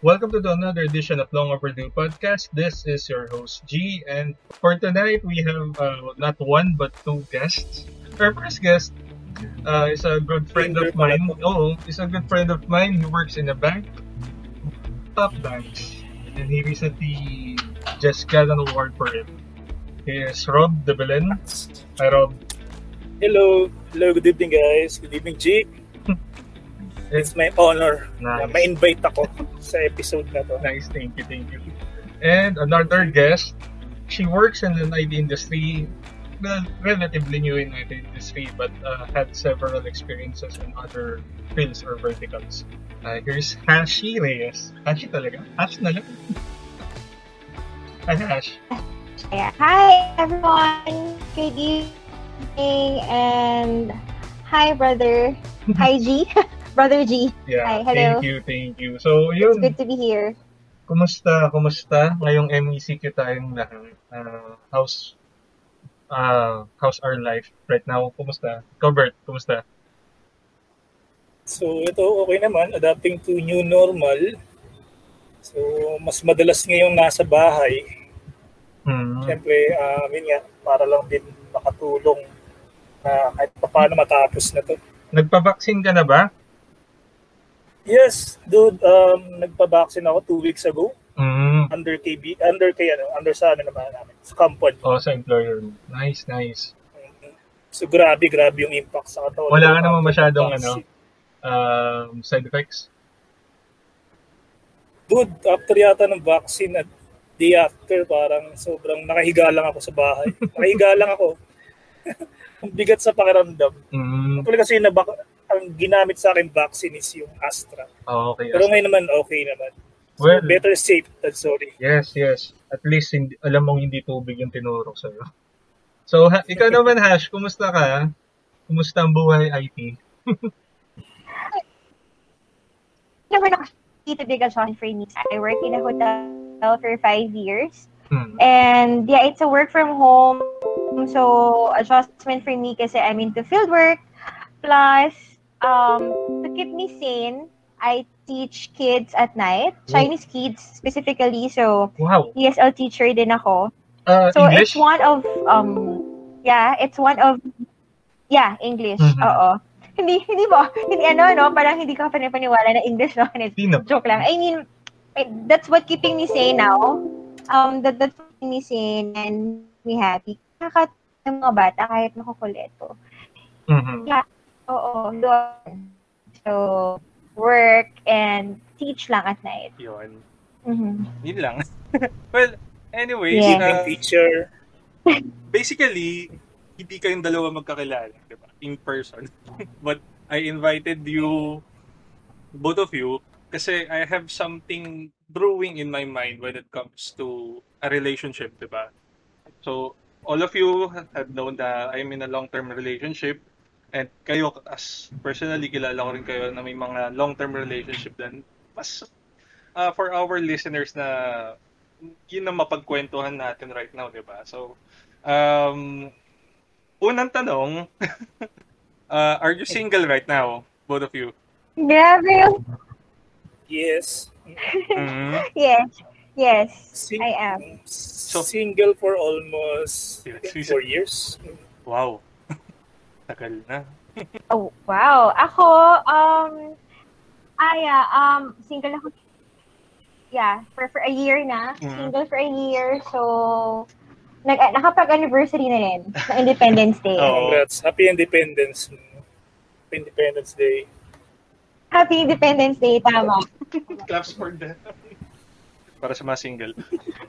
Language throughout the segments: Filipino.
Welcome to another edition of Long Overdue Podcast. This is your host G, and for tonight we have uh, not one but two guests. Our first guest uh, is a good friend of mine. Oh, is a good friend of mine. He works in a bank, top banks, and he recently just got an award for it. He is Rob De Belen. Hi, Rob. Hello. Hello, good evening guys. Good evening, G. It's my honor na Nice. ma-invite ako sa episode na to. Nice, thank you, thank you. And another guest, she works in the IT industry, well, relatively new in IT industry, but uh, had several experiences in other fields or verticals. Uh, here's Hashi Reyes. Hashi talaga? Hash na lang? Hi, Hash. Yeah. Hi everyone. Good evening and hi brother. hi G. brother G. Yeah, Hi, hello. thank you, thank you. So, It's yun, good to be here. kumusta, kumusta? Ngayong MECQ tayong lahat. Uh, how's, uh, how's our life right now? Kumusta? Ikaw, Bert, kumusta? So ito, okay naman. Adapting to new normal. So mas madalas ngayong nasa bahay. Hmm. Siyempre, uh, yun nga, para lang din makatulong na kahit pa paano matapos na to. Nagpa-vaccine ka na ba? Yes, dude, um, nagpa-vaccine ako two weeks ago Mm. under KB, under kay ano, under sa ano naman namin, sa company. Oh, sa employer. Nice, nice. So grabe, grabe yung impact sa katawan. Wala ka naman masyadong, vaccine. Um, side effects? Dude, after yata ng vaccine at day after, parang sobrang nakahiga lang ako sa bahay. nakahiga lang ako. Ang bigat sa pakiramdam. Mm. Actually kasi na ang ginamit sa akin vaccine is yung Astra. Oh, okay. Pero ngayon naman, okay naman. So, Well- better safe than sorry. Yes, yes. At least hindi, alam mong hindi tubig yung tinurok sa'yo. So, ha, ikaw naman, Hash, kumusta ka? Kumusta ang buhay IT? Naman ako dito bigay Sean for me. I work in a hotel for five years. Hmm. And yeah, it's a work from home. So adjustment for me kasi I'm into field work. Plus, um, to keep me sane, I teach kids at night, Chinese kids specifically. So Wow. ESL teacher din ako. Uh, So English? it's one of um yeah, it's one of yeah, English. Mhm. Oo. Hindi hindi ba? Hindi ano no, parang hindi ka panipaniwala na English no. And it's joke lang. I mean, that's what keeping me sane now. Um that that's keeping me sane and me happy. Kakat ng mga bata kahit makukuleto. Mhm. Oo, doon. So, work and teach lang at night. Yun. Mhm. Yun lang. well, anyways, Yeah. uh, teacher, basically, hindi kayong dalawa magkakilala, di ba? In person. But I invited you, both of you, kasi I have something brewing in my mind when it comes to a relationship, di ba? So, all of you have known that I'm in a long-term relationship and kayo as personally kilala ko rin kayo na may mga long-term relationship din. Mas uh, for our listeners na yun ang mapagkwentuhan natin right now, di ba? So, um, unang tanong, uh, are you single right now, both of you? Grabe yes. Mhm. Yes. Yes, Sing- I am. single for almost Yes, four years. Wow. Tagal na. Oh, wow. Ako, um, ah, yeah, um, single ako. Yeah, for, for a year na. Mhm. Single for a year. So, nag, nakapag-anniversary na rin ng Independence Day. Oo. Congrats. Happy Independence. Happy Independence Day. Happy Independence Day, tama. Claps for that. Para sa mga single.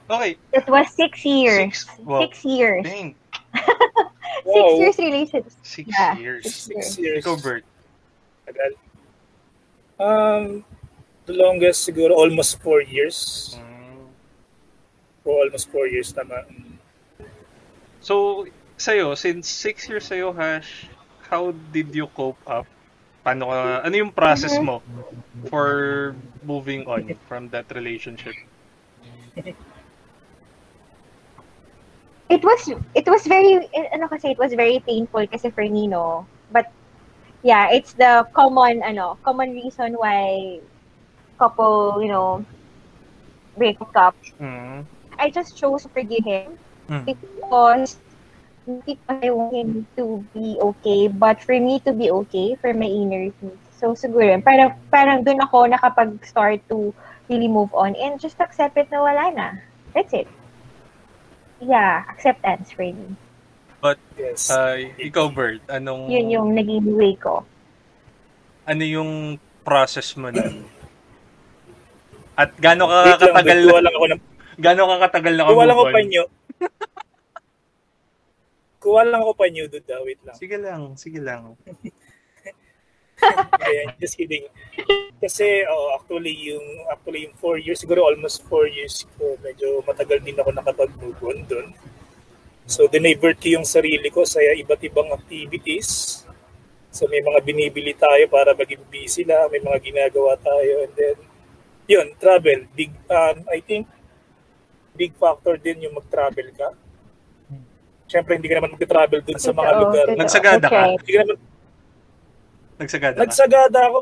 Okay. It was six years. Six? Wow. Six years. Dang. Six Wow. years relationship. Six Yeah, years. six Six years. Ikaw, Bert. Tagal. Um, the longest siguro almost four years. Mm. For almost four years tama. So, sa'yo, since six years sa'yo, Hash, how did you cope up? Paano ka, ano yung process mo for moving on from that relationship? It was, it was very, eh, ano kasi, it was very painful kasi for me, no? But, yeah, it's the common, ano, common reason why couple, you know, breakup, Mm. I just chose to forgive him Mm. because ko I want him to be okay, but for me to be okay, for my inner peace. So, siguro, parang, parang dun ako nakapag-start to really move on and just accept it na wala na. That's it. Yeah, acceptance for me. Yes. Uh, ikaw, Bert, anong, Yun yung naging way ko. ano yung process mo na? At gaano ka Wait lang, lang ako ng gaano ka katagal na Kuha lang ako panyo. Kuha lang ako panyo, dude. Wait lang. Sige lang, sige lang. Just kidding. Kasi, oh, actually, yung, actually, yung four years, siguro almost four years ko, medyo matagal din ako nakapag-move on dun. So, dinivert ko yung sarili ko sa iba't ibang activities. So, may mga binibili tayo para maging busy lang, may mga ginagawa tayo, and then, yun, travel. Big, um, I think, big factor din yung mag-travel ka. Siyempre, hindi ka naman mag-travel dun sa mga Totoo, lugar. Nagsagada ka? Okay. Hindi ka naman Nagsagada ka? Nagsagada ako.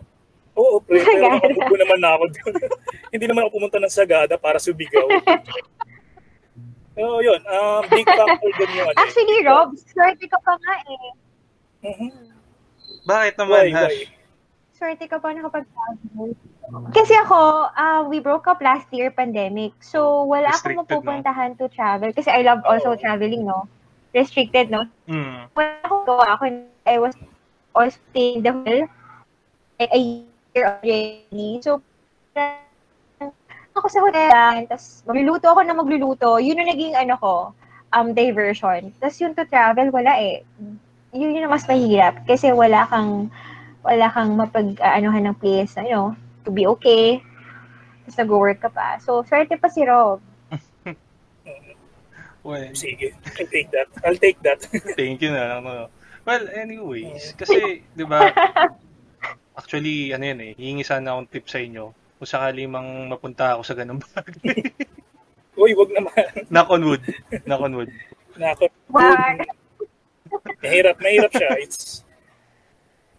Oo, pre. Pero Sagada. makabubo naman na ako doon. Hindi naman ako pumunta ng Sagada para subigaw. Oo, yun. Um, big factor doon yung ano. Actually, Rob, swerte ka pa nga eh. Mhm. Bakit naman, Why, Hash? why? Swerte ka pa nakapag-travel. Kasi ako, uh, we broke up last year, pandemic. So, wala akong Restricted, no? mapupuntahan to travel. Kasi I love also Oo. traveling, no? Restricted, no? Mm. Wala akong gawa. Ako, I was also staying the whole like a year already. So, ako sa hotel lang, tapos magluluto ako na magluluto. Yun yung naging ano ko, um, diversion. Tapos yung to travel, wala eh. Yun yung mas mahirap kasi wala kang wala kang mapag-aanohan ng place, you know, to be okay. Tapos nag-work ka pa. So, swerte pa si Rob. Well, Sige, I'll take that. I'll take that. Thank you na lang. Well, anyways, kasi, di ba, actually, ano yan eh, hihingi sana akong tip sa inyo kung sakali mang mapunta ako sa ganung bagay. Uy, wag naman. Knock on wood. Knock on wood. Nako. Wag. Mahirap, mahirap siya. It's,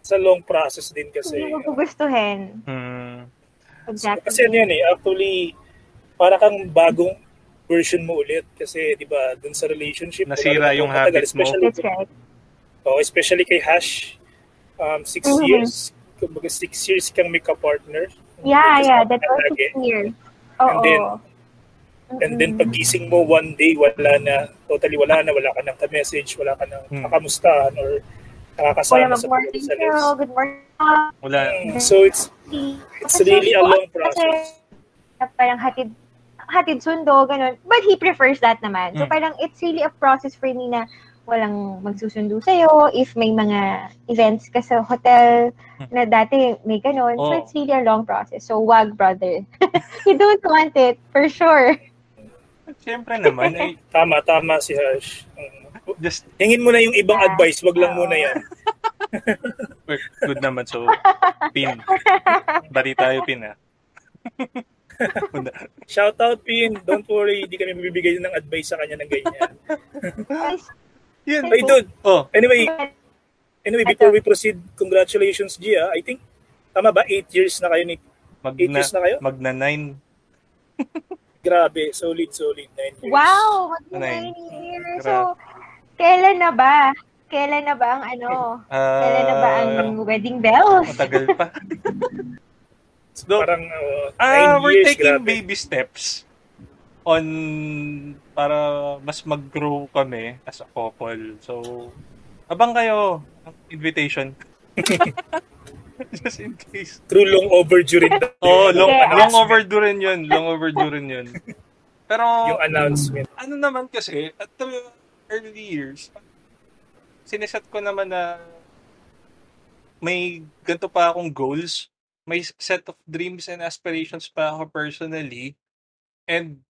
it's a long process din kasi. Hindi mo gugustuhin. Hmm. Exactly. Kasi ano yan eh, actually, para kang bagong version mo ulit. Kasi, di ba, dun sa relationship. Nasira yung habit mo. especially That's right. Oh, especially kay Hash, um, six Mhm. years, kumbaga six years kang may ka-partner. Yeah, yeah. That was six years. Oo. And then- And then pagising mo one day, wala na, totally wala na, wala ka nang ka-message, wala ka nang Hmm. kakamustahan or nakakasama sa mag-morning sa show, good morning. Wala. Mm, So it's it's really a long process. Kasi parang hatid hatid sundo, ganun. But he prefers that naman. So Mm. parang it's really a process for me na walang magsusundo sa'yo. If may mga events ka sa hotel na dati may ganun. So Oh. it's really a long process. So wag, brother. you don't want it, for sure. Siyempre naman, eh, Tama, tama si Hash. Mm. just, Hingin mo na yung ibang Yeah. advice, wag lang muna yan. good naman. So, pin. Bari tayo, pin ah. Shout out, Pin. Don't worry, hindi kami mabibigay ng advice sa kanya ng ganyan. Yun. Ay, dude. Oh, Anyway, anyway, before we proceed, congratulations, Gia. I think, tama ba? Eight years na kayo ni... mag Eight years na kayo? Magna nine. Grabe, solid, solid. Nine years. Wow! Mag Nine. nine years. Grabe. So, kailan na ba? Kailan na ba ang ano? Kailan na ba ang Ah, wedding bells? matagal pa. so, Parang uh, Ah, nine we're years, taking grabe. baby steps on para mas mag-grow kami as a couple. So, abang kayo ng invitation. Just in case. True long overdue rin. Oh, long, Okay. long overdue rin yun. Long overdue rin yun. Pero, Yung announcement. ano naman kasi, at the early years, sineset ko naman na may ganito pa akong goals. May set of dreams and aspirations pa ako personally. And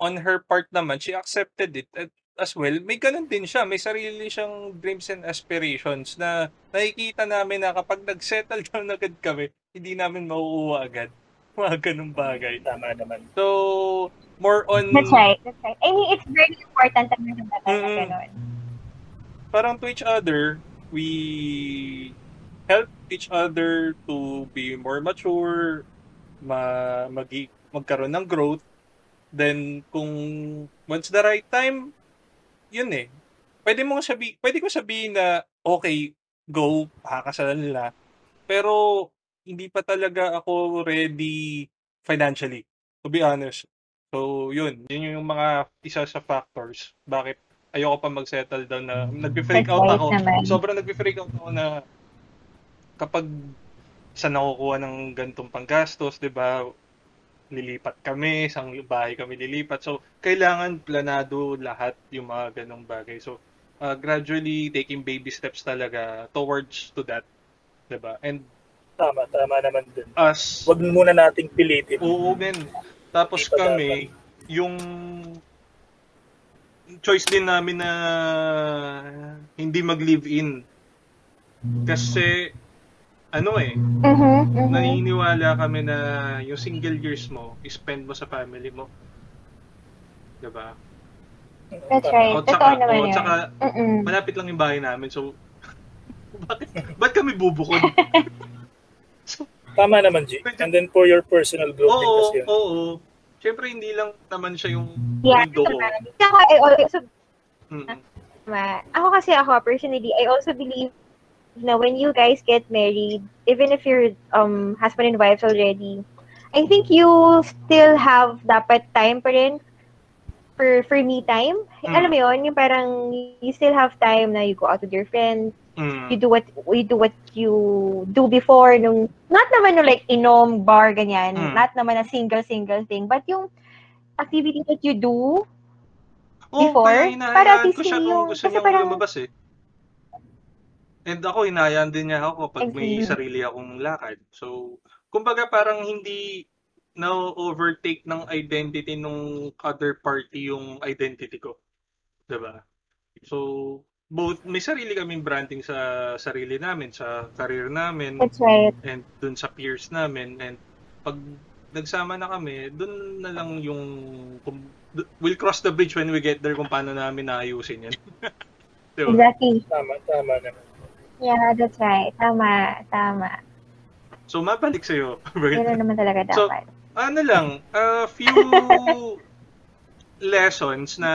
on her part naman, she accepted it at, as well. May ganun din siya. May sarili siyang dreams and aspirations na nakikita namin na kapag nag-settle down agad kami, hindi namin makukuha agad. Mga ganung bagay. Tama naman. So, more on... That's right. That's right. I mean, it's very important naman na talaga Mm-mm. ganun. parang to each other, we help each other to be more mature, ma magi magkaroon ng growth, Then, kung once the right time, yun eh. Pwede mo sabi, pwede ko sabihin na, okay, go, pakakasalan nila. Pero, hindi pa talaga ako ready financially, to be honest. So, yun. Yun yung mga isa sa factors. Bakit ayoko pa mag-settle down na nagbe-freak out ako. naman. Sobrang nagbe-freak out ako na kapag sa nakukuha ng gantong panggastos, 'di ba? Lilipat kami, isang bahay kami lilipat. So, kailangan planado lahat yung mga ganong bagay. So, uh, gradually taking baby steps talaga towards to that, 'di ba? And Tama, tama naman dun. us Huwag muna nating pilitin. Oo, men. Tapos kami, yung choice din namin na hindi mag-live-in. Kasi, ano eh, Mhm, mhm. naniniwala kami na yung single years mo, spend mo sa family mo. Diba? That's right. O, Totoo tsaka, naman o, yun. tsaka, malapit lang yung bahay namin. So, bakit, ba't kami bubukod? Tama naman, G. And then for your personal growth oo, kasi yun. oo. Siyempre, hindi lang naman siya yung Yeah, mundo ko. naman. Tsaka, I also, Mm-mm. Ma, ako kasi ako personally, I also believe na when you guys get married, even if you're um husband and wives already, I think you still have dapat time pa rin for for me time. Mm. Alam mo yun, yung parang you still have time na you go out with your friends, Mm. you do what you do what you do before nung not naman no like inom bar ganyan, Mm. not naman a single single thing, but yung activity that you do Oo, before, para at least yung- kasi parang- lumabas eh. And ako, hinahayaan din niya ako kapag may Agree. sarili akong lakad. So, kumbaga parang hindi na-overtake ng identity nung other party yung identity ko. 'Di ba? So, both, may sarili kaming branding sa sarili namin, sa career namin, that's right. and dun sa peers namin. And pag nagsama na kami, dun na lang yung kung, we'll cross the bridge when we get there kung paano namin naayusin yan. diba? Exactly. Tama, tama naman. Yeah, that's right. Tama, tama. So, mabalik sa'yo, Bert. na naman talaga So, dapat. Ano lang, a few lessons na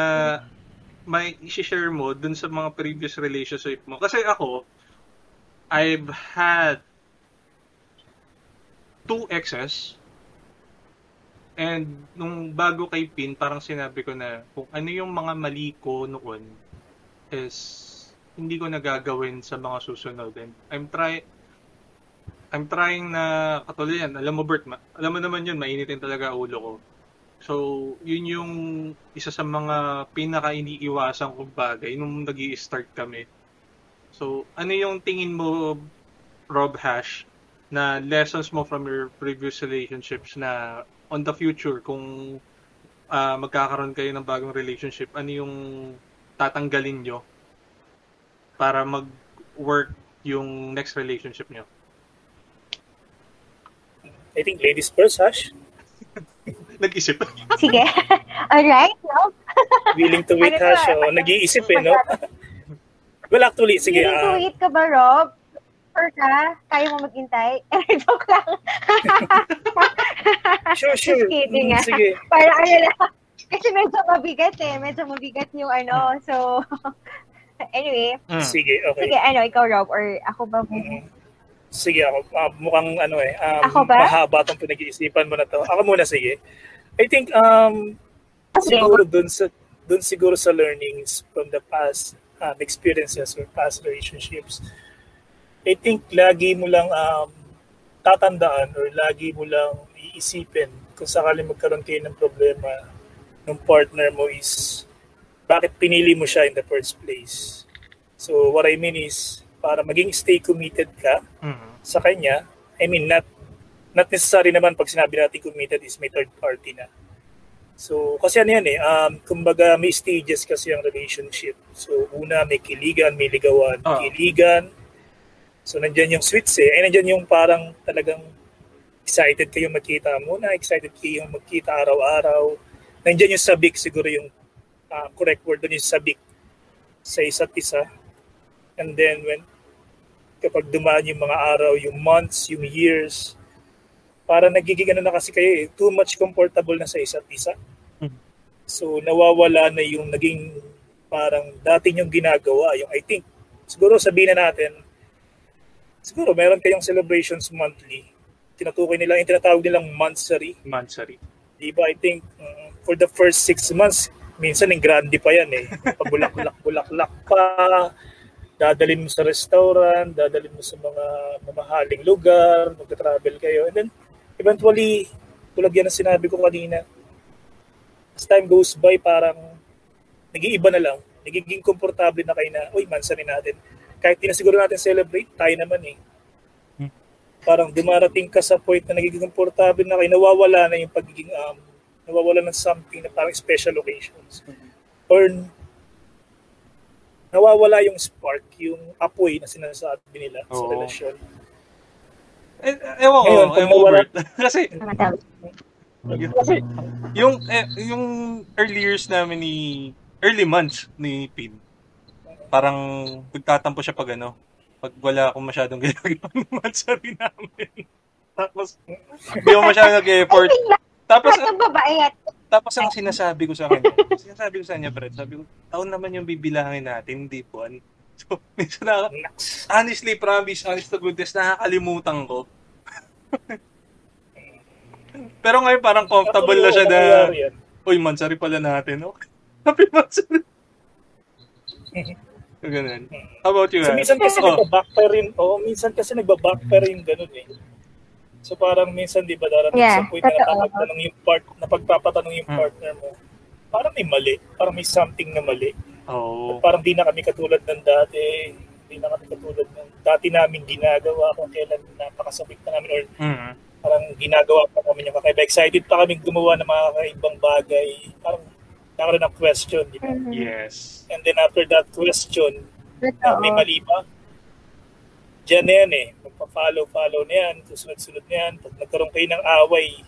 may i-share mo dun sa mga previous relationship mo. Kasi ako, I've had two exes and nung bago kay Pin, parang sinabi ko na kung ano yung mga mali ko noon is hindi ko nagagawin sa mga susunod. And I'm try I'm trying na katulad yan. Alam mo Bert, ma- alam mo naman yun, mainitin talaga ulo ko. So, yun yung isa sa mga pinaka iniiwasan kong bagay nung nag start kami. So, ano yung tingin mo, Rob Hash, na lessons mo from your previous relationships na on the future, kung ah, magkakaroon kayo ng bagong relationship, ano yung tatanggalin nyo para mag-work yung next relationship nyo? I think ladies first, Hash. Nag-isip. Sige. Alright, no? Willing to wait, Ano to, Hash. Oh, ano- nag-iisip eh, no? well, actually, sige. Willing to ah, wait ka ba, Rob? Or ka? Kaya mo maghintay? Joke lang. sure, sure. Just kidding, Mm, ah. sige. Para ano lang. Kasi medyo mabigat eh. Medyo mabigat yung ano. So, anyway. Mm. Sige, okay. Sige, ano, ikaw, Rob? Or ako ba? Mm. Sige ako. Ah, mukhang ano eh. Um, Ako ba? Mahaba itong pinag-iisipan mo na to. Ako muna, sige. I think um, siguro dun sa dun siguro sa learnings from the past um, experiences or past relationships. I think lagi mo lang um, tatandaan or lagi mo lang iisipin kung sakali magkaroon kayo ng problema ng partner mo is bakit pinili mo siya in the first place. So what I mean is para maging stay committed ka Mhm. sa kanya, I mean, not not necessary naman pag sinabi natin committed is may third party na. So, kasi ano yan eh, um, kumbaga may stages kasi ang relationship. So, una may kiligan, may ligawan, Ah. kiligan. So, nandyan yung sweets eh. Ay, nandyan yung parang talagang excited kayo magkita muna, excited kayo magkita araw-araw. Nandyan yung sabik, siguro yung ah, correct word doon yung sabik sa isa't isa. And then when kapag dumaan yung mga araw, yung months, yung years, para nagiging ano na kasi kayo eh, too much comfortable na sa isa't isa. Mhm. So nawawala na yung naging parang dati yung ginagawa. Yung I think, siguro sabihin na natin, siguro meron kayong celebrations monthly. Tinutukoy nila, yung tinatawag nilang monthsary. Mansari. Di ba? I think uh, for the first six months, minsan yung grande pa yan eh. Pabulak-lak-bulaklak pa, dadalhin mo sa restaurant, dadalhin mo sa mga mamahaling lugar, magta-travel kayo. And then, eventually, tulad yan ang sinabi ko kanina, as time goes by, parang nag-iiba na lang. Nagiging komportable na kayo na, uy, mansanin natin. Kahit di na siguro natin celebrate, tayo naman eh. Hmm. Parang dumarating ka sa point na nagiging komportable na kayo, nawawala na yung pagiging, um, nawawala ng something na parang special occasions. Or nawawala yung spark, yung apoy na sinasabi nila sa Oo. relasyon. Eh, ewan ko, Ngayon, pag ewan ko, nawala- Bert. Kasi. Kasi yung eh, yung early years namin ni early months ni Pin. Parang nagtatampo siya pag ano, pag wala akong masyadong ginagawa ng mansari namin. Tapos hindi ako masyadong nag-effort. Tapos babae at tapos ang sinasabi ko sa kanya, sinasabi ko sa kanya, Brett, sabi ko, taon naman yung bibilangin natin, hindi buwan. So, minsan na, honestly, promise, honest to goodness, nakakalimutan ko. Pero ngayon parang comfortable na siya na, uy, mansari pala natin, no? Happy mansari. Ganun. How about you, So, minsan kasi Oh. nagbabackfire rin, oh, minsan kasi nagbabackfire yung ganun eh. So parang minsan, di ba, darating Yeah, sa point na totoo. napapagtanong yung part, napagpapatanong yung Hmm. partner mo, parang may mali, parang may something na mali. Oh. Parang di na kami katulad ng dati, di na kami katulad ng dati namin ginagawa kung kailan napakasabik na namin or Mm. parang ginagawa pa kami yung kakaiba. Excited pa kami gumawa ng mga kakaibang bagay. Parang nakaroon ng question, di ba? Mhm. Yes. And then after that question, na Totoo. may mali ba? Diyan na yan eh. Magpa-follow-follow na yan. Susunod-sunod na yan. Pag nagkaroon kayo ng away,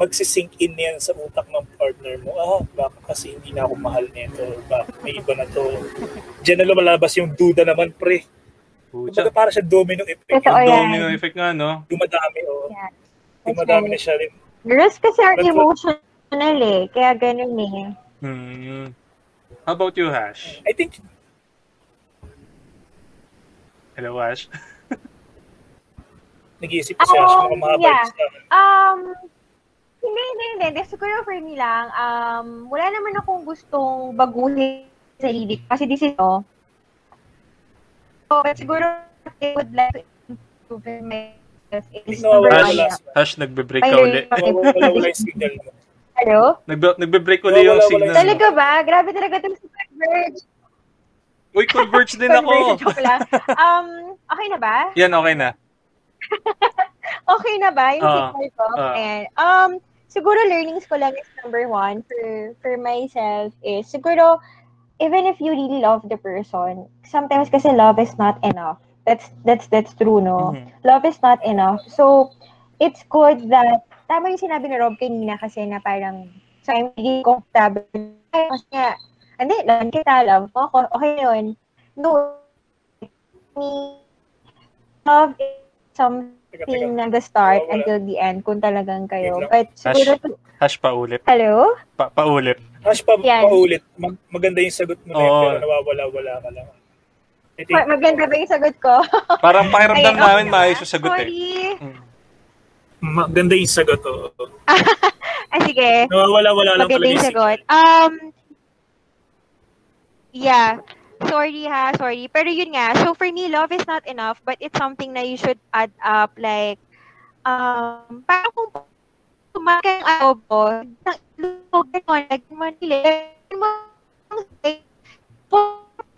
magsisink in na yan sa utak ng partner mo. Ah, baka kasi hindi na ako mahal nito. Baka may iba na to. Diyan na lumalabas yung duda naman, pre. Kumbaga para siya domino effect. Yung yan. Domino effect nga, no? Dumadami, oh. Yeah. Dumadami na siya rin. Girls kasi are But- emotional eh. Kaya ganun eh. Hmm. How about you, Hash? I think, Hello, Ash. nag-iisip ko siya. Um, Um, mahaba yeah. yung sa akin. Um, hindi, hindi, hindi. hindi. Siguro for me lang, um, wala naman akong gustong baguhin sa sarili. Kasi this is ito. So, but siguro I would like to improve in myself is number wala. Hash, nagbe-break ka uli. Wala, wala yung signal mo. Hello? Nagbe- nagbe-break uli yung signal. Talaga ba? Grabe talaga itong si Converge. Uy, converge din ako. Converge, lang. Um, okay na ba? Yan, okay na. Okay na ba yung Ah, signal ko? ah. And, um, siguro learnings ko lang is number one for, for myself is siguro, even if you really love the person, sometimes kasi love is not enough. That's, that's, that's true, no? Mhm. Love is not enough. So, it's good that, tama yung sinabi ni Rob kanina kasi na parang, so I'm really comfortable. Kasi hindi, lang kita, love mo ako, okay yun. No, me, love is something na the start wala. until the end kung talagang kayo. But siguro, Hash pa ulit. hello? Pa, pa ulit. Hash pa, Yan. paulit. Mag- maganda yung sagot mo na yun, pero nawawala-wala ka lang. I think, Ma- maganda ba yung sagot ko? Parang pakiramdam Ayun, okay namin na maayos yung sagot eh. Sorry. Mm. maganda yung sagot. Oh. Ah, sige. Nawawala-wala lang Maganda talaga yung yung sagot. Um, yeah. Sorry ha, sorry. Pero yun nga, so for me, love is not enough, but it's something na you should add up, like, um, parang kung tumagang adobo, ng ilog, gano'n, like, manili, mo,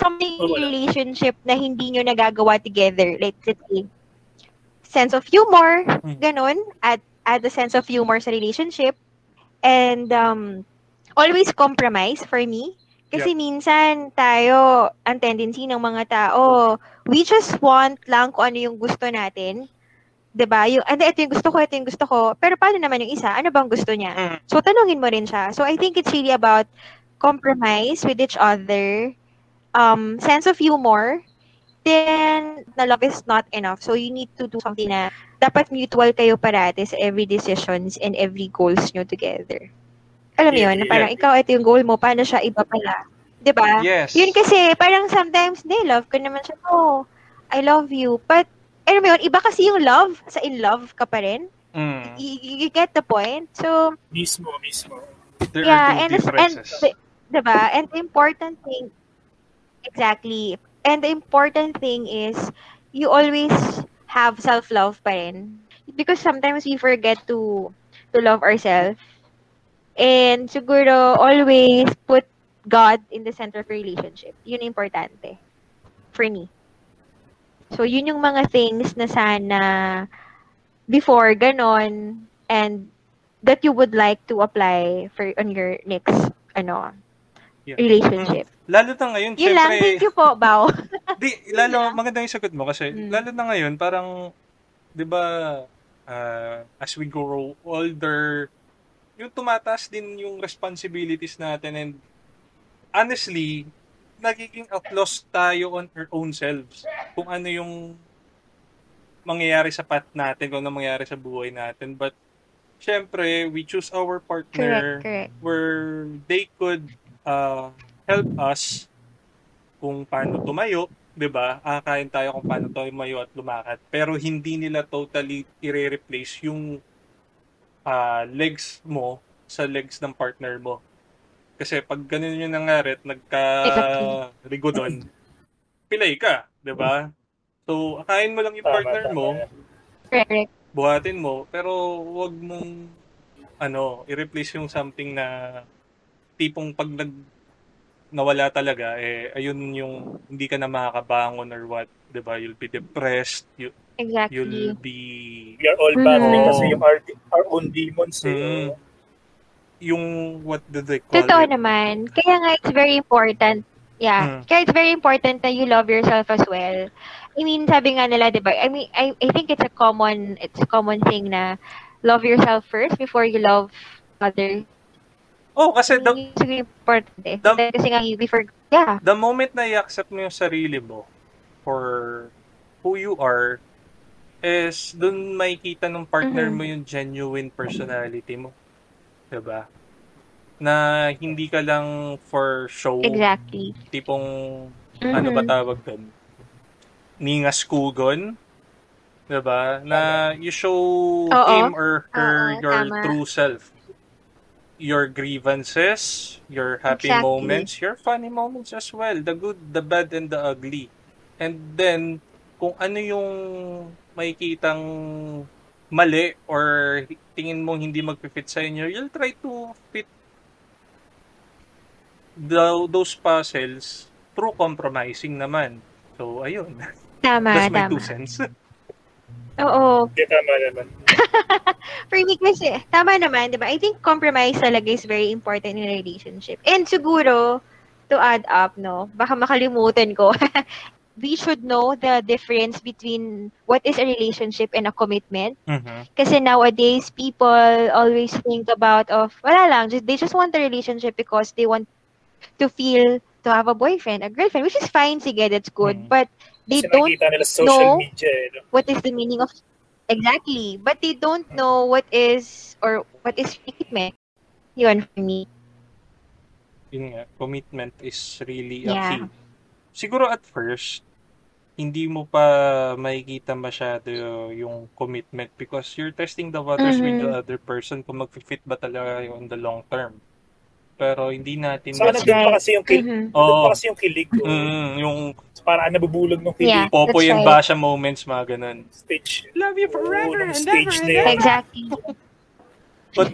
something in Oh, relationship na hindi nyo nagagawa together, like, let's say, sense of humor, Mm. ganun, add, add a sense of humor sa relationship, and um, always compromise for me. Kasi minsan tayo, ang tendency ng mga tao, we just want lang kung ano yung gusto natin. 'Di ba? Yung, ano, ito yung gusto ko, ito yung gusto ko. Pero paano naman yung isa? Ano bang gusto niya? Mm. So, tanungin mo rin siya. So, I think it's really about compromise with each other, um, sense of humor, then, na love is not enough. So, you need to do something na dapat mutual kayo parate sa every decisions and every goals nyo together. Alam mo yun, na yeah. parang ikaw, ito yung goal mo, paano siya iba pala. 'Di ba? Yes. Yun kasi, parang sometimes, they love ko naman siya, oh, I love you. But, alam mo yun, iba kasi yung love, sa in love ka pa rin. Mm. You, you get the point? So, Mismo, mismo. There yeah, are and, two and, diba? And the important thing, exactly. And the important thing is, you always have self-love pa rin. Because sometimes we forget to to love ourselves. And siguro, always put God in the center of relationship. Yun importante. For me. So, yun yung mga things na sana before, ganon, and that you would like to apply for on your next, ano, Yeah. relationship. Lalo na ngayon, Yun lang. syempre, Thank you po, Bao. di, lalo, maganda yung sagot mo kasi, Mm. lalo na ngayon, parang, di ba, ah, as we grow older, yung tumataas din yung responsibilities natin and honestly, nagiging outlost tayo on our own selves. Kung ano yung mangyayari sa path natin, kung ano mangyayari sa buhay natin. But, syempre, we choose our partner correct, correct. where they could uh, help us kung paano tumayo, 'di ba? Akakain tayo kung paano tumayo at lumakad. Pero hindi nila totally i-replace yung uh, legs mo sa legs ng partner mo. Kasi pag ganun yung nangyari at nagka-rigodon, pilay ka, 'di ba? So, akain mo lang yung partner mo, buhatin mo, pero wag mong ano, i-replace yung something na tipong pag nag nawala talaga eh ayun yung hindi ka na makakabangon or what, 'di ba? You'll be depressed, you, Exactly. you'll be We are all battling Mm. kasi yung our, our own demons. Eh. Mm. yung what do they call Totoo it? naman. Kaya nga, it's very important. Yeah. Mm. Kaya it's very important that you love yourself as well. I mean, sabi nga nila, di ba? I mean, I, I think it's a common, it's a common thing na love yourself first before you love others. Oh, kasi the, yung important eh. the- Kasi nga, you before, yeah. the moment na i-accept mo yung sarili mo for who you are is dun makikita ng partner Mhm. mo yung genuine personality mo. 'Di ba? Na hindi ka lang for show, Exactly. tipong ano ba Mhm. tawag doon? Ningas kugon. 'Di ba? Na you show Oo. him or her Oo, your tama. true self. Your grievances, your happy Exactly. moments, your funny moments as well, the good, the bad and the ugly. And then kung ano yung makikitang mali or tingin mong hindi magfi-fit sa inyo, you'll try to fit the, those puzzles through compromising naman. So, ayun. Tama, That's my tama. two cents. Oo. Hindi, tama naman. For me kasi, tama naman, di ba? I think compromise talaga is very important in a relationship. And siguro, to add up, no, baka makalimutan ko, we should know the difference between what is a relationship and a commitment. Mhm. Kasi nowadays, people always think about of, wala lang, just, they just want a relationship because they want to feel to have a boyfriend, a girlfriend, which is fine, sige, that's good. Mm. But they Kasi don't nakikita nila sa social know media. Eh, no? what is the meaning of exactly but they don't know what is or what is commitment yun for me Yun nga, commitment is really a Yeah. key. Siguro at first, hindi mo pa makikita masyado yung commitment because you're testing the waters with the other person kung mag-fit ba talaga yung on the long term. Pero hindi natin That's doon pa kasi yung kilig. Mhm. Doon Oo. pa kasi yung kilig ko. Mm, yung Parang nabubulog ng kilig Yeah. And right. Basha moments, mga ganun. stage. Love you forever nung and stage ever and yun. ever. exactly But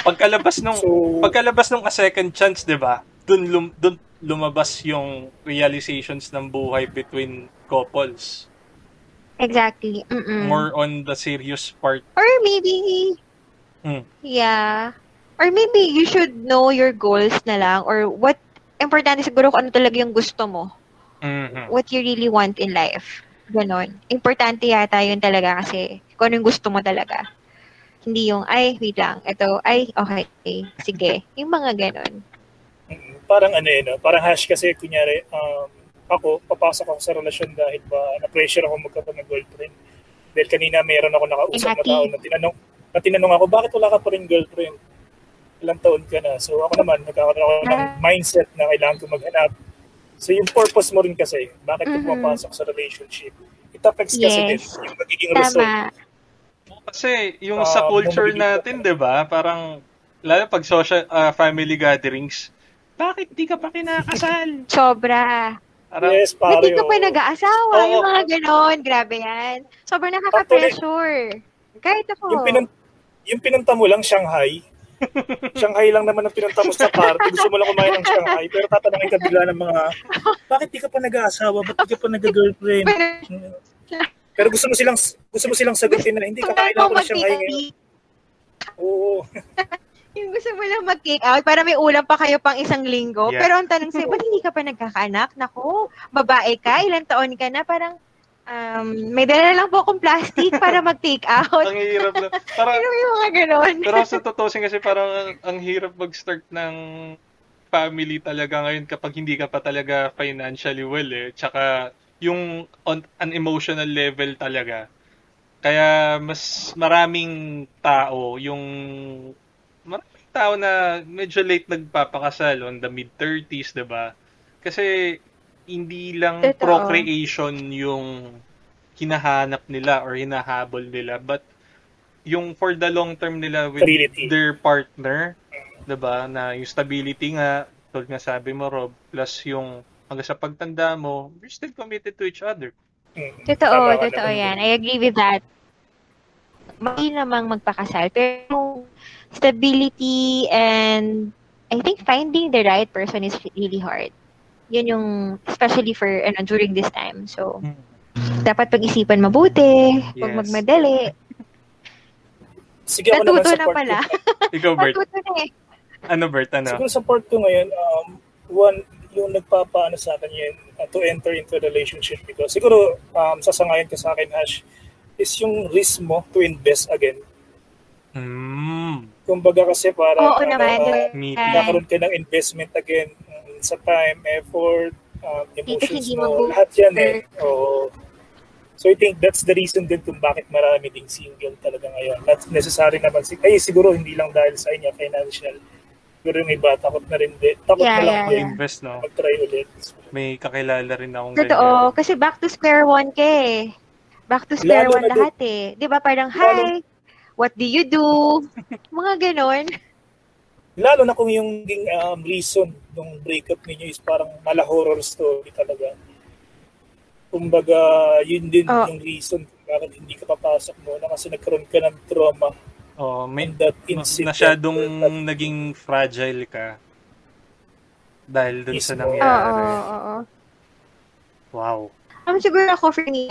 pagkalabas nung So, pagkalabas nung a second chance, 'di ba? Doon lum, dun lumabas yung realizations ng buhay between couples. exactly Mm-mm. More on the serious part. or maybe Mm. yeah or maybe you should know your goals na lang or what importante siguro kung ano talaga yung gusto mo Mhm. what you really want in life ganon importante yata yun talaga kasi kung ano yung gusto mo talaga hindi yung ay wait lang ito ay okay sige yung mga ganon mm, parang ano yun, no? parang hash kasi kunyari, um, ako, papasok ako sa relasyon dahil ba na-pressure ako magkaroon ng girlfriend. Dahil kanina meron ako nakausap na tao na tinanong, na tinanong ako, bakit wala ka pa rin girlfriend? ilang taon ka na. So ako naman, nagkakaroon ako ng Ah. mindset na kailangan ko maghanap. So yung purpose mo rin kasi, bakit ka Mhm. pumapasok sa relationship? It affects kasi din Yes. yung magiging result. Tama. Kasi yung Ah, sa culture natin, 'di ba? Parang lalo pag social ah, family gatherings, bakit di ka pa kinakasal? Sobra. Parang Yes, Ba't pare. di ka pa nag-aasawa? Oo. Yung mga ganon. Grabe yan. Sobrang nakaka-pressure. Kahit ako. Yung, pinun yung pinunta mo lang, Shanghai. Shanghai lang naman ang pinunta mo sa party. Gusto mo lang kumain ng Shanghai. Pero tatanungin ka bigla ng mga, bakit di ka pa nag-aasawa? Ba't di ka pa nag-girlfriend? Pero gusto mo silang gusto mo silang sagutin na hindi ka kain ako ng Shanghai ngayon. Oo. Yung gusto mo lang mag-cake out para may ulam pa kayo pang isang linggo. Yeah. Pero ang tanong sa'yo, ba't hindi ka pa nagkakaanak? Naku, babae ka, ilang taon ka na, parang um, may dala lang po akong plastic para mag-take out. ang hirap na. Parang Pero yung mga ganon. Pero sa tutusin kasi parang ang, ang hirap mag-start ng family talaga ngayon kapag hindi ka pa talaga financially well eh. Tsaka yung on an emotional level talaga. Kaya mas maraming tao yung tao na medyo late nagpapakasal on the mid 30s, 'di ba? Kasi hindi lang Totoo. procreation yung hinahanap nila or hinahabol nila but yung for the long term nila with Stability. their partner, 'di ba? Na yung stability nga, tulad nga sabi mo Rob, plus yung hanggang sa pagtanda mo, you're still committed to each other. Mm. Totoo, totoo yan. I agree with that. Mali namang magpakasal. Pero stability and I think finding the right person is really hard. Yun yung, especially for, ano, during this time. So, dapat pag-isipan mabuti, huwag Yes. magmadali. Sige ako naman Natuto sa na pala. Ikaw Bert, Natuto na eh. ano Bert, ano? Siguro sa part ko ngayon, um, one, yung nagpapaano sa akin yun, uh, to enter into a relationship because siguro um, sasangayon ka sa akin, Hash, is yung risk mo to invest again. Mm, Kumbaga kasi para Oo naman. uh, me Yan. nagkakaroon ka ng investment again um, sa time, effort, um, emotions hindi mo, lahat yan eh. Oo. So I think that's the reason din kung bakit marami ding single talaga ngayon. Not necessary naman, si ay siguro hindi lang dahil sa inyo, financial. Siguro yung iba, takot na rin din. Takot Yeah, na lang yeah, din yeah. invest, no? mag-try ulit. May kakilala rin akong Totoo. Kasi back to square one ka eh. Back to square Lalo one lahat eh. Di ba parang, hi, what do you do? Mga ganon. Lalo na kung yung naging, um, reason ng breakup ninyo is parang mala horror story talaga. Kumbaga, yun din Oh. yung reason kung bakit hindi ka papasok muna kasi nagkaroon ka ng trauma Oh, may in that incident. masyadong That naging fragile ka dahil dun sa Mismo. Oo, nangyari. oo, oo. Wow. Um, siguro ako for me,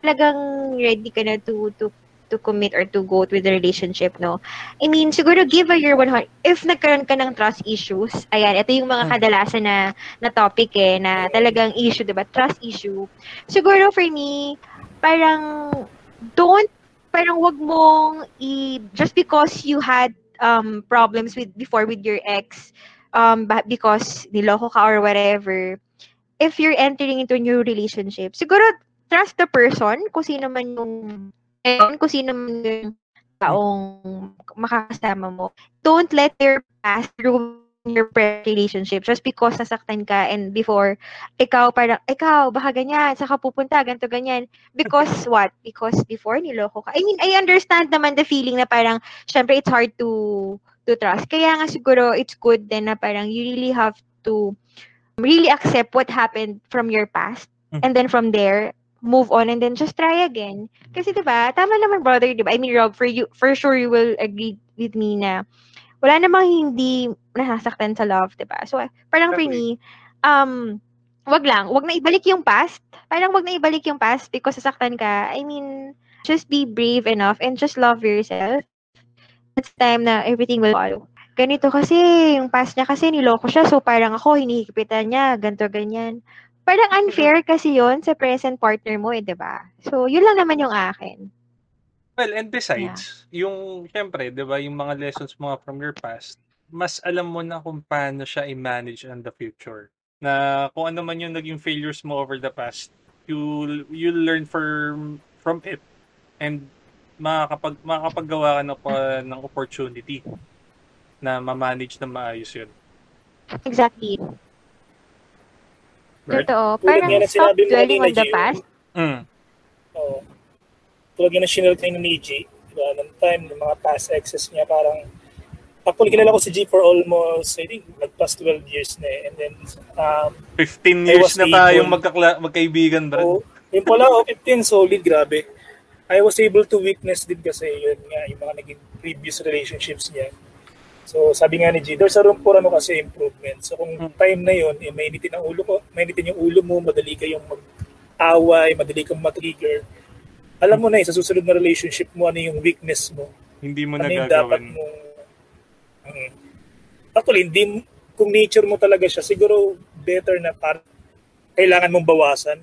talagang ready ka na to, to, to commit or to go with the relationship, no? I mean, siguro give a year 100. If nagkaroon ka ng trust issues, ayan, ito yung mga Hmm. kadalasan na, na topic eh, na talagang issue, diba? Trust issue. Siguro for me, parang don't, parang wag mong i, just because you had um problems with before with your ex, um, because niloko ka or whatever, if you're entering into a new relationship, siguro trust the person kung sino man yung ayun, kung sino man yung taong makakasama mo. Don't let your past ruin your present relationship. Just because nasaktan ka and before ikaw parang ikaw baka ganyan saka pupunta? Ganto ganyan. Because what? Because before niloko ka. I mean I understand naman the feeling na parang syempre it's hard to to trust. Kaya nga siguro it's good then na parang you really have to really accept what happened from your past Mm. and then from there move on and then just try again. Kasi 'di ba tama naman brother 'di ba I mean Rob for you for sure you will agree with me na wala namang hindi nasasaktan sa love 'di ba so parang for me um wag lang. Wag na ibalik yung past. Parang wag na ibalik yung past because sasaktan ka. I mean just be brave enough and just love yourself. It's time na everything will follow. Ganito kasi, yung past niya kasi niloko siya, so parang ako, hinihikipitan niya, ganto ganyan. Parang unfair kasi yon sa present partner mo eh, di ba? So, yun lang naman yung akin. Well, and besides, yung, syempre, di ba, yung mga lessons mo nga from your past, mas alam mo na kung paano siya i-manage in the future. Na kung ano man yung naging failures mo over the past, you'll, you'll learn from, from it. And makakapag, makakapaggawa ka na pa ng opportunity na ma-manage na maayos yun. Exactly. Right? Totoo. Tulad Parang na stop dwelling on the past. Mm. Oo. Tulad nga na sinare kayo ni G, diba, ng time, ng mga past exes niya, parang, actually, kilala ko si G for almost, I think, nag-past 12 years na eh. And then, um, 15 I years was na able- tayong magkakla- magkaibigan, Brad. oh, yun pala, oh, 15, solid, grabe. I was able to witness din kasi yun nga, yung mga naging previous relationships niya. So, sabi nga ni G, there's a room for ano kasi improvement. So, kung Hmm. time na yun, eh, mainitin ang ulo ko, mainitin yung ulo mo, madali kayong mag-away, madali kang matrigger. Alam mo na eh, sa susunod na relationship mo, ano yung weakness mo. Hindi mo ano na yung dapat gagawin. mo. Mm. Actually, hindi, kung nature mo talaga siya, siguro better na par kailangan mong bawasan.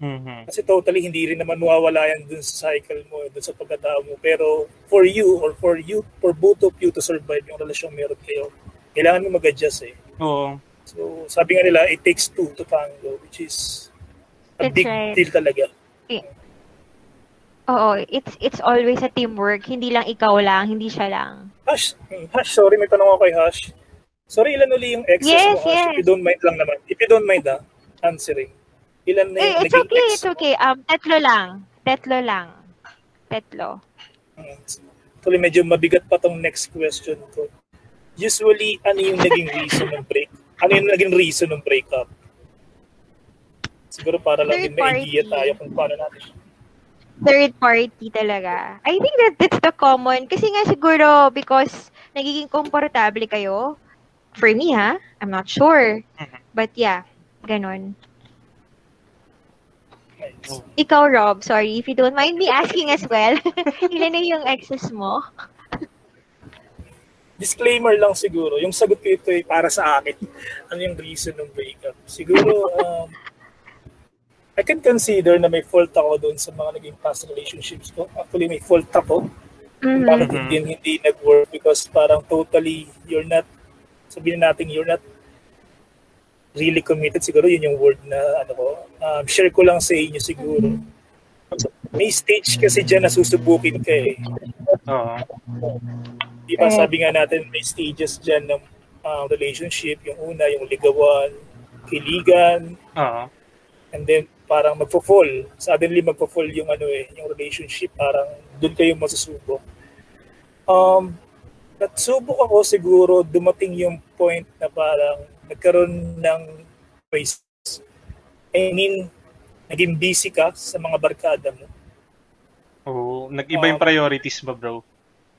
Mhm. Kasi totally hindi rin naman mawawala yan dun sa cycle mo, dun sa pagkatao mo. Pero for you or for you, for both of you to survive yung relasyon meron kayo, kailangan mo mag-adjust eh. Oo. So sabi nga nila, it takes two to tango, which is a That's big right. deal talaga. Oo, it's it's always a teamwork. Hindi lang ikaw lang, hindi siya lang. Hash, hmm, Hash, sorry, may tanong ako kay Hash. Sorry, ilan uli yung exes Yes, mo, Hash? yes. If you don't mind lang naman. If you don't mind, ah, answering. Ilan na yung Eh, it's okay, ex it's okay. Um, tetlo lang. Tetlo lang. Tetlo. Actually, medyo mabigat pa tong next question ko. Usually, ano yung naging reason ng break? Ano yung naging reason ng breakup? Siguro para lang din Third may idea party. tayo kung paano natin. Third party talaga. I think that that's the common. Kasi nga siguro, because nagiging komportable kayo, for me ha, I'm not sure. But yeah, ganon. Ikaw, Rob, sorry, if you don't mind me asking as well, ilan na yung exes mo? Disclaimer lang siguro. Yung sagot ko ito ay para sa akin. Ano yung reason ng breakup? Siguro, um, I can consider na may fault ako doon sa mga naging past relationships ko. Actually, may fault ako. Mhm. Bakit hindi, hindi nag-work? Because parang totally, you're not, sabihin natin, you're not really committed. Siguro yun yung word na, ano ko, um, share ko lang sa inyo siguro. May stage kasi dyan na susubukin ka eh. Oo. Di ba Correct. sabi nga natin, may stages dyan ng uh, relationship. Yung una, yung ligawan, kiligan, Oo. and then parang magfo-fall. Suddenly magfo-fall yung ano eh, yung relationship, parang doon kayo masusubok. Um, nagsubok ako siguro, dumating yung point na parang nagkaroon ng choice. I mean, naging busy ka sa mga barkada mo. Oo. Nag-iba yung priorities mo, bro.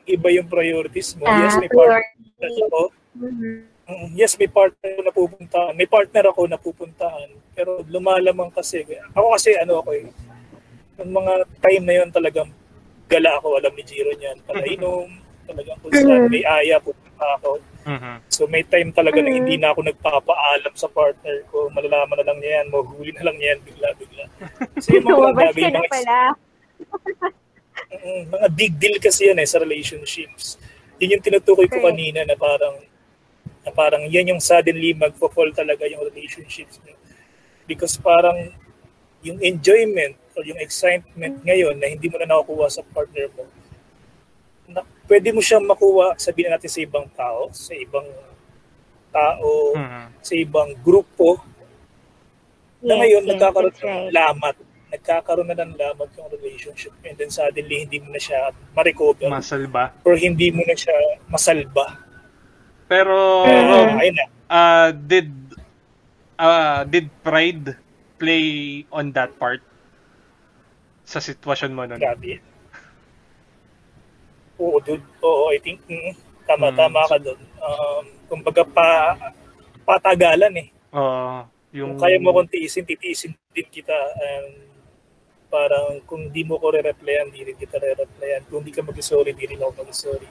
Iba yung priorities mo. Ah, yes, may partner ako. Mhm. Mm, yes, may partner ako na pupuntahan. May partner ako na pupuntahan. Pero lumalamang kasi. Ako kasi ano ako eh. Yung mga time na yun talagang gala ako. Alam ni Jiro niyan. Palainom. Talagang kung saan may aya pupunta ako. Mhm. So may time talaga na Mhm. hindi na ako nagpapaalam sa partner ko. Malalaman na lang niya yan. Mahuhuli na lang niya yan bigla-bigla. So yung mga bagay, na mga, pala. Mm, mga big deal kasi yan eh sa relationships. Yun yung tinutukoy ko Correct. kanina na parang na parang yan yung suddenly magpo-fall talaga yung relationships niyo. Because parang yung enjoyment or yung excitement ngayon na hindi mo na nakukuha sa partner mo, na, pwede mo siyang makuha, sabihin natin sa ibang tao, sa ibang tao, Mhm. sa ibang grupo, na Yes, ngayon yes, nagkakaroon that's ng right. lamat. Nagkakaroon na ng lamat yung relationship and then suddenly hindi mo na siya ma-recover Muscle ba? or hindi mo na siya masalba. Pero. Rob, ayun na. uh, did uh, did pride play on that part sa sitwasyon mo nun? Grabe. Oo, dude. Oo, I think mm, tama, Mm. tama ka doon. Um, kumbaga pa, patagalan eh. Oo. yung Kung kaya mo kong tiisin, titiisin din kita. And parang kung di mo ko re-replyan, di rin kita re-replyan. Kung di ka mag-sorry, di rin ako mag-sorry.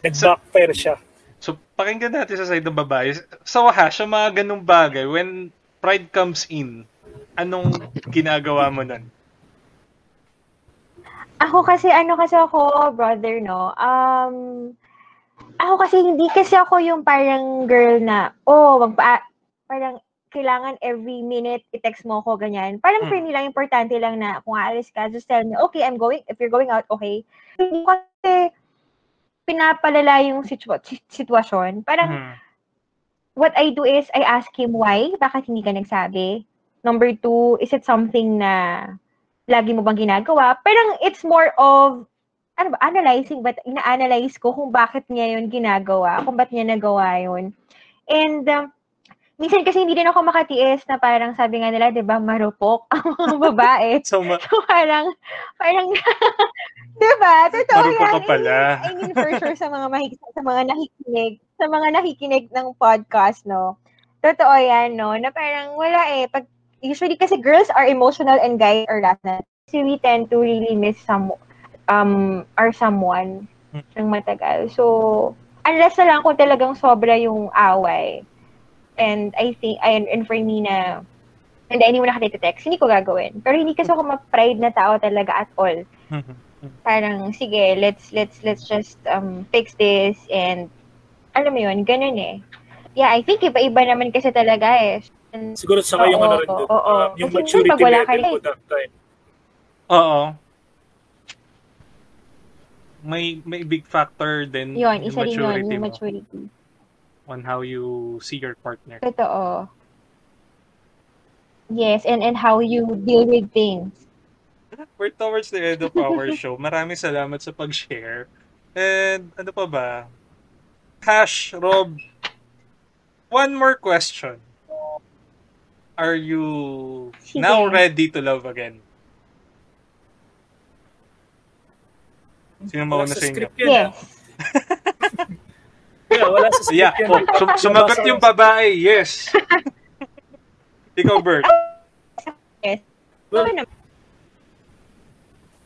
Nag-backfire siya. So, pakinggan natin sa side ng babae. Sa Wahash, sa mga ganung bagay, when pride comes in, anong ginagawa mo nun? Ako kasi, ano kasi ako, brother, no? Um, ako kasi, hindi kasi ako yung parang girl na, oh, magpa, parang kailangan every minute i-text mo ako, ganyan. Parang Hmm. for lang, importante lang na kung aalis ka, just tell me, okay, I'm going, if you're going out, okay. Hindi ko kasi pinapalala yung situa- si- sitwasyon, parang Mhm. what I do is I ask him why, bakit hindi ka nagsabi? Number two, is it something na lagi mo bang ginagawa? Parang it's more of ano ba, analyzing, but ina-analyze ko kung bakit niya yun ginagawa, kung ba't niya nagawa yun. And um, minsan kasi hindi din ako makatiis na parang sabi nga nila, di ba, marupok ang mga babae. So, ma- So parang, parang, di ba? Totoo Marupok yan. ka pala. I mean, I mean, for sure sa mga mahik sa mga nakikinig, sa mga nakikinig ng podcast, no? Totoo yan, no? Na parang wala eh. Pag, usually kasi girls are emotional and guys are rational. So we tend to really miss some, um, or someone Hmm. ng matagal. So, unless na lang kung talagang sobra yung away. And I think, and, and for me na, and hindi mo nakatitext, hindi ko gagawin. Pero hindi kasi ako ma-pride na tao talaga at all Mhm. parang sige, let's let's let's just um fix this and alam mo yun, ganun eh. Yeah, I think iba-iba naman kasi talaga eh. Siguro saka yung Oo, ano rin doon, oo, oo. uh, yung Kasi maturity level rin- ko that time. Oo. May may big factor din yun, yung isa rin yun, maturity yung mo maturity. on how you see your partner. Totoo. Yes, and and how you deal with things. We're towards the end of our show. Maraming salamat sa pag-share. And ano pa ba? Hash, Rob, one more question. Are you Sige. now ready to love again? Sino mauna sa inyo? yan, ah. Yes. Yeah, wala sa script Yeah, yan. oh, sum- sumagot yung babae, yes. Ikaw, Bert. Yes. Well.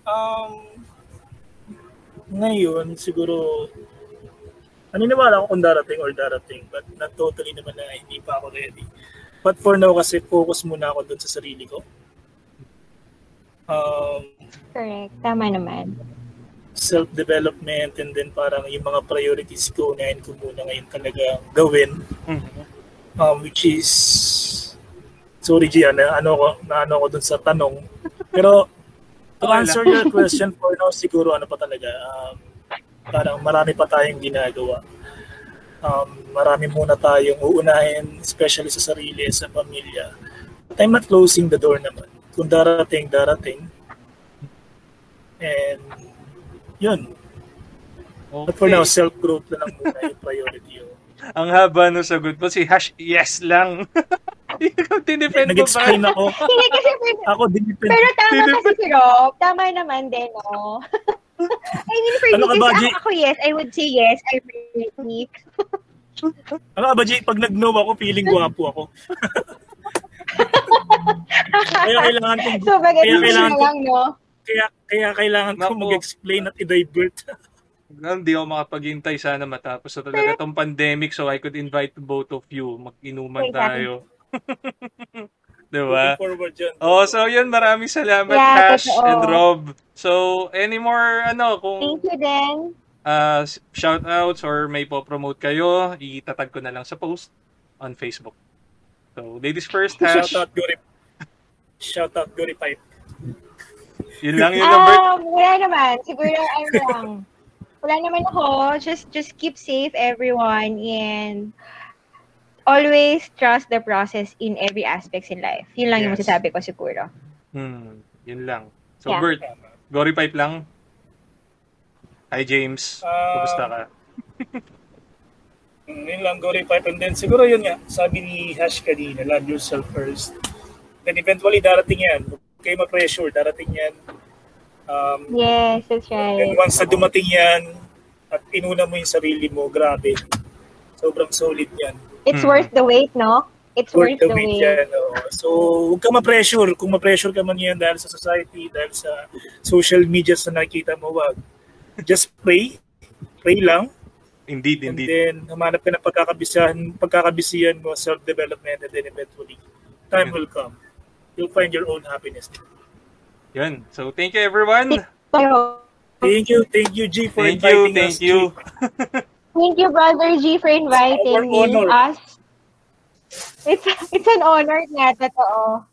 Um, ngayon, siguro, naniniwala ako kung darating or darating, but not totally naman na hindi pa ako ready. But for now, kasi focus muna ako dun sa sarili ko. Um, Correct. Tama naman. self-development and then parang yung mga priorities ko, unahin ko muna ngayon talaga gawin. Mhm. um, which is sorry Gia, na ano ko na ano ko dun sa tanong. Pero to answer your question for now siguro ano pa talaga um, parang marami pa tayong ginagawa. Um, marami muna tayong uunahin, especially sa sarili, sa pamilya. But I'm not closing the door naman. Kung darating, darating. And yun. But for now, self-growth na lang muna yung priority. Oh. Ang haba ng sagot mo, si Hash, yes lang. Ikaw, tinipend mo ba? Nag-explain ako. Hindi kasi Ako, dinipend pero tama kasi si Rob. Tama naman din, no? I mean, for Ano me, ba, kasi G? ako, ako, yes, I would say yes, I really Ano ka ba, Jay? Pag nag-no ako, feeling gwapo ako. kaya kailangan kong So, bagay Kaya kailangan ko- lang, no? kaya kaya kailangan ko Naku. mag-explain at i-divert. Hindi ako makapaghintay sana matapos na talaga itong pandemic so I could invite both of you. Mag-inuman tayo. diba? Looking forward dyan. Oh, so yun, maraming salamat, Yeah, Hash totoo. and Rob. So, any more, ano, kung Thank you din. uh, shoutouts or may po-promote kayo, itatag ko na lang sa post on Facebook. So, ladies first, Hash. Shout out Gori. Shout out Gori Pipe. Yun lang yung number. Um, wala naman. Siguro, ano lang. Wala naman ako. Just, just keep safe, everyone. And always trust the process in every aspects in life. Yun lang yung Yes. masasabi ko siguro. Hmm, yun lang. So, Yeah. Bert, Gory Pipe lang. Hi, James. Ah, Kumusta ka? Yun lang, Gori Pipe. And then siguro yun nga, sabi ni Hash kanina, love yourself first. Then eventually, darating yan. Huwag kayo ma-pressure, darating yan. Um, Yes, that's And right. once na dumating yan, at inuna mo yung sarili mo, grabe. Sobrang solid yan. It's Hmm. worth the wait, no? It's Worth worth the the wait wait. yan. oo. So, huwag ka ma-pressure. Kung ma-pressure ka man yan dahil sa society, dahil sa social media na nakikita mo, wag. Just pray. Pray lang. Indeed, And indeed. then, humanap ka ng pagkakabisihan, pagkakabisihan mo, self-development, and then eventually, time will come. You'll find your own happiness. Yun. So, thank you, everyone. Thank you, thank you, G, for Thank you, inviting thank us. you. G. thank you, Brother G, for inviting Our me, honor. us. It's, it's an honor nga, totoo.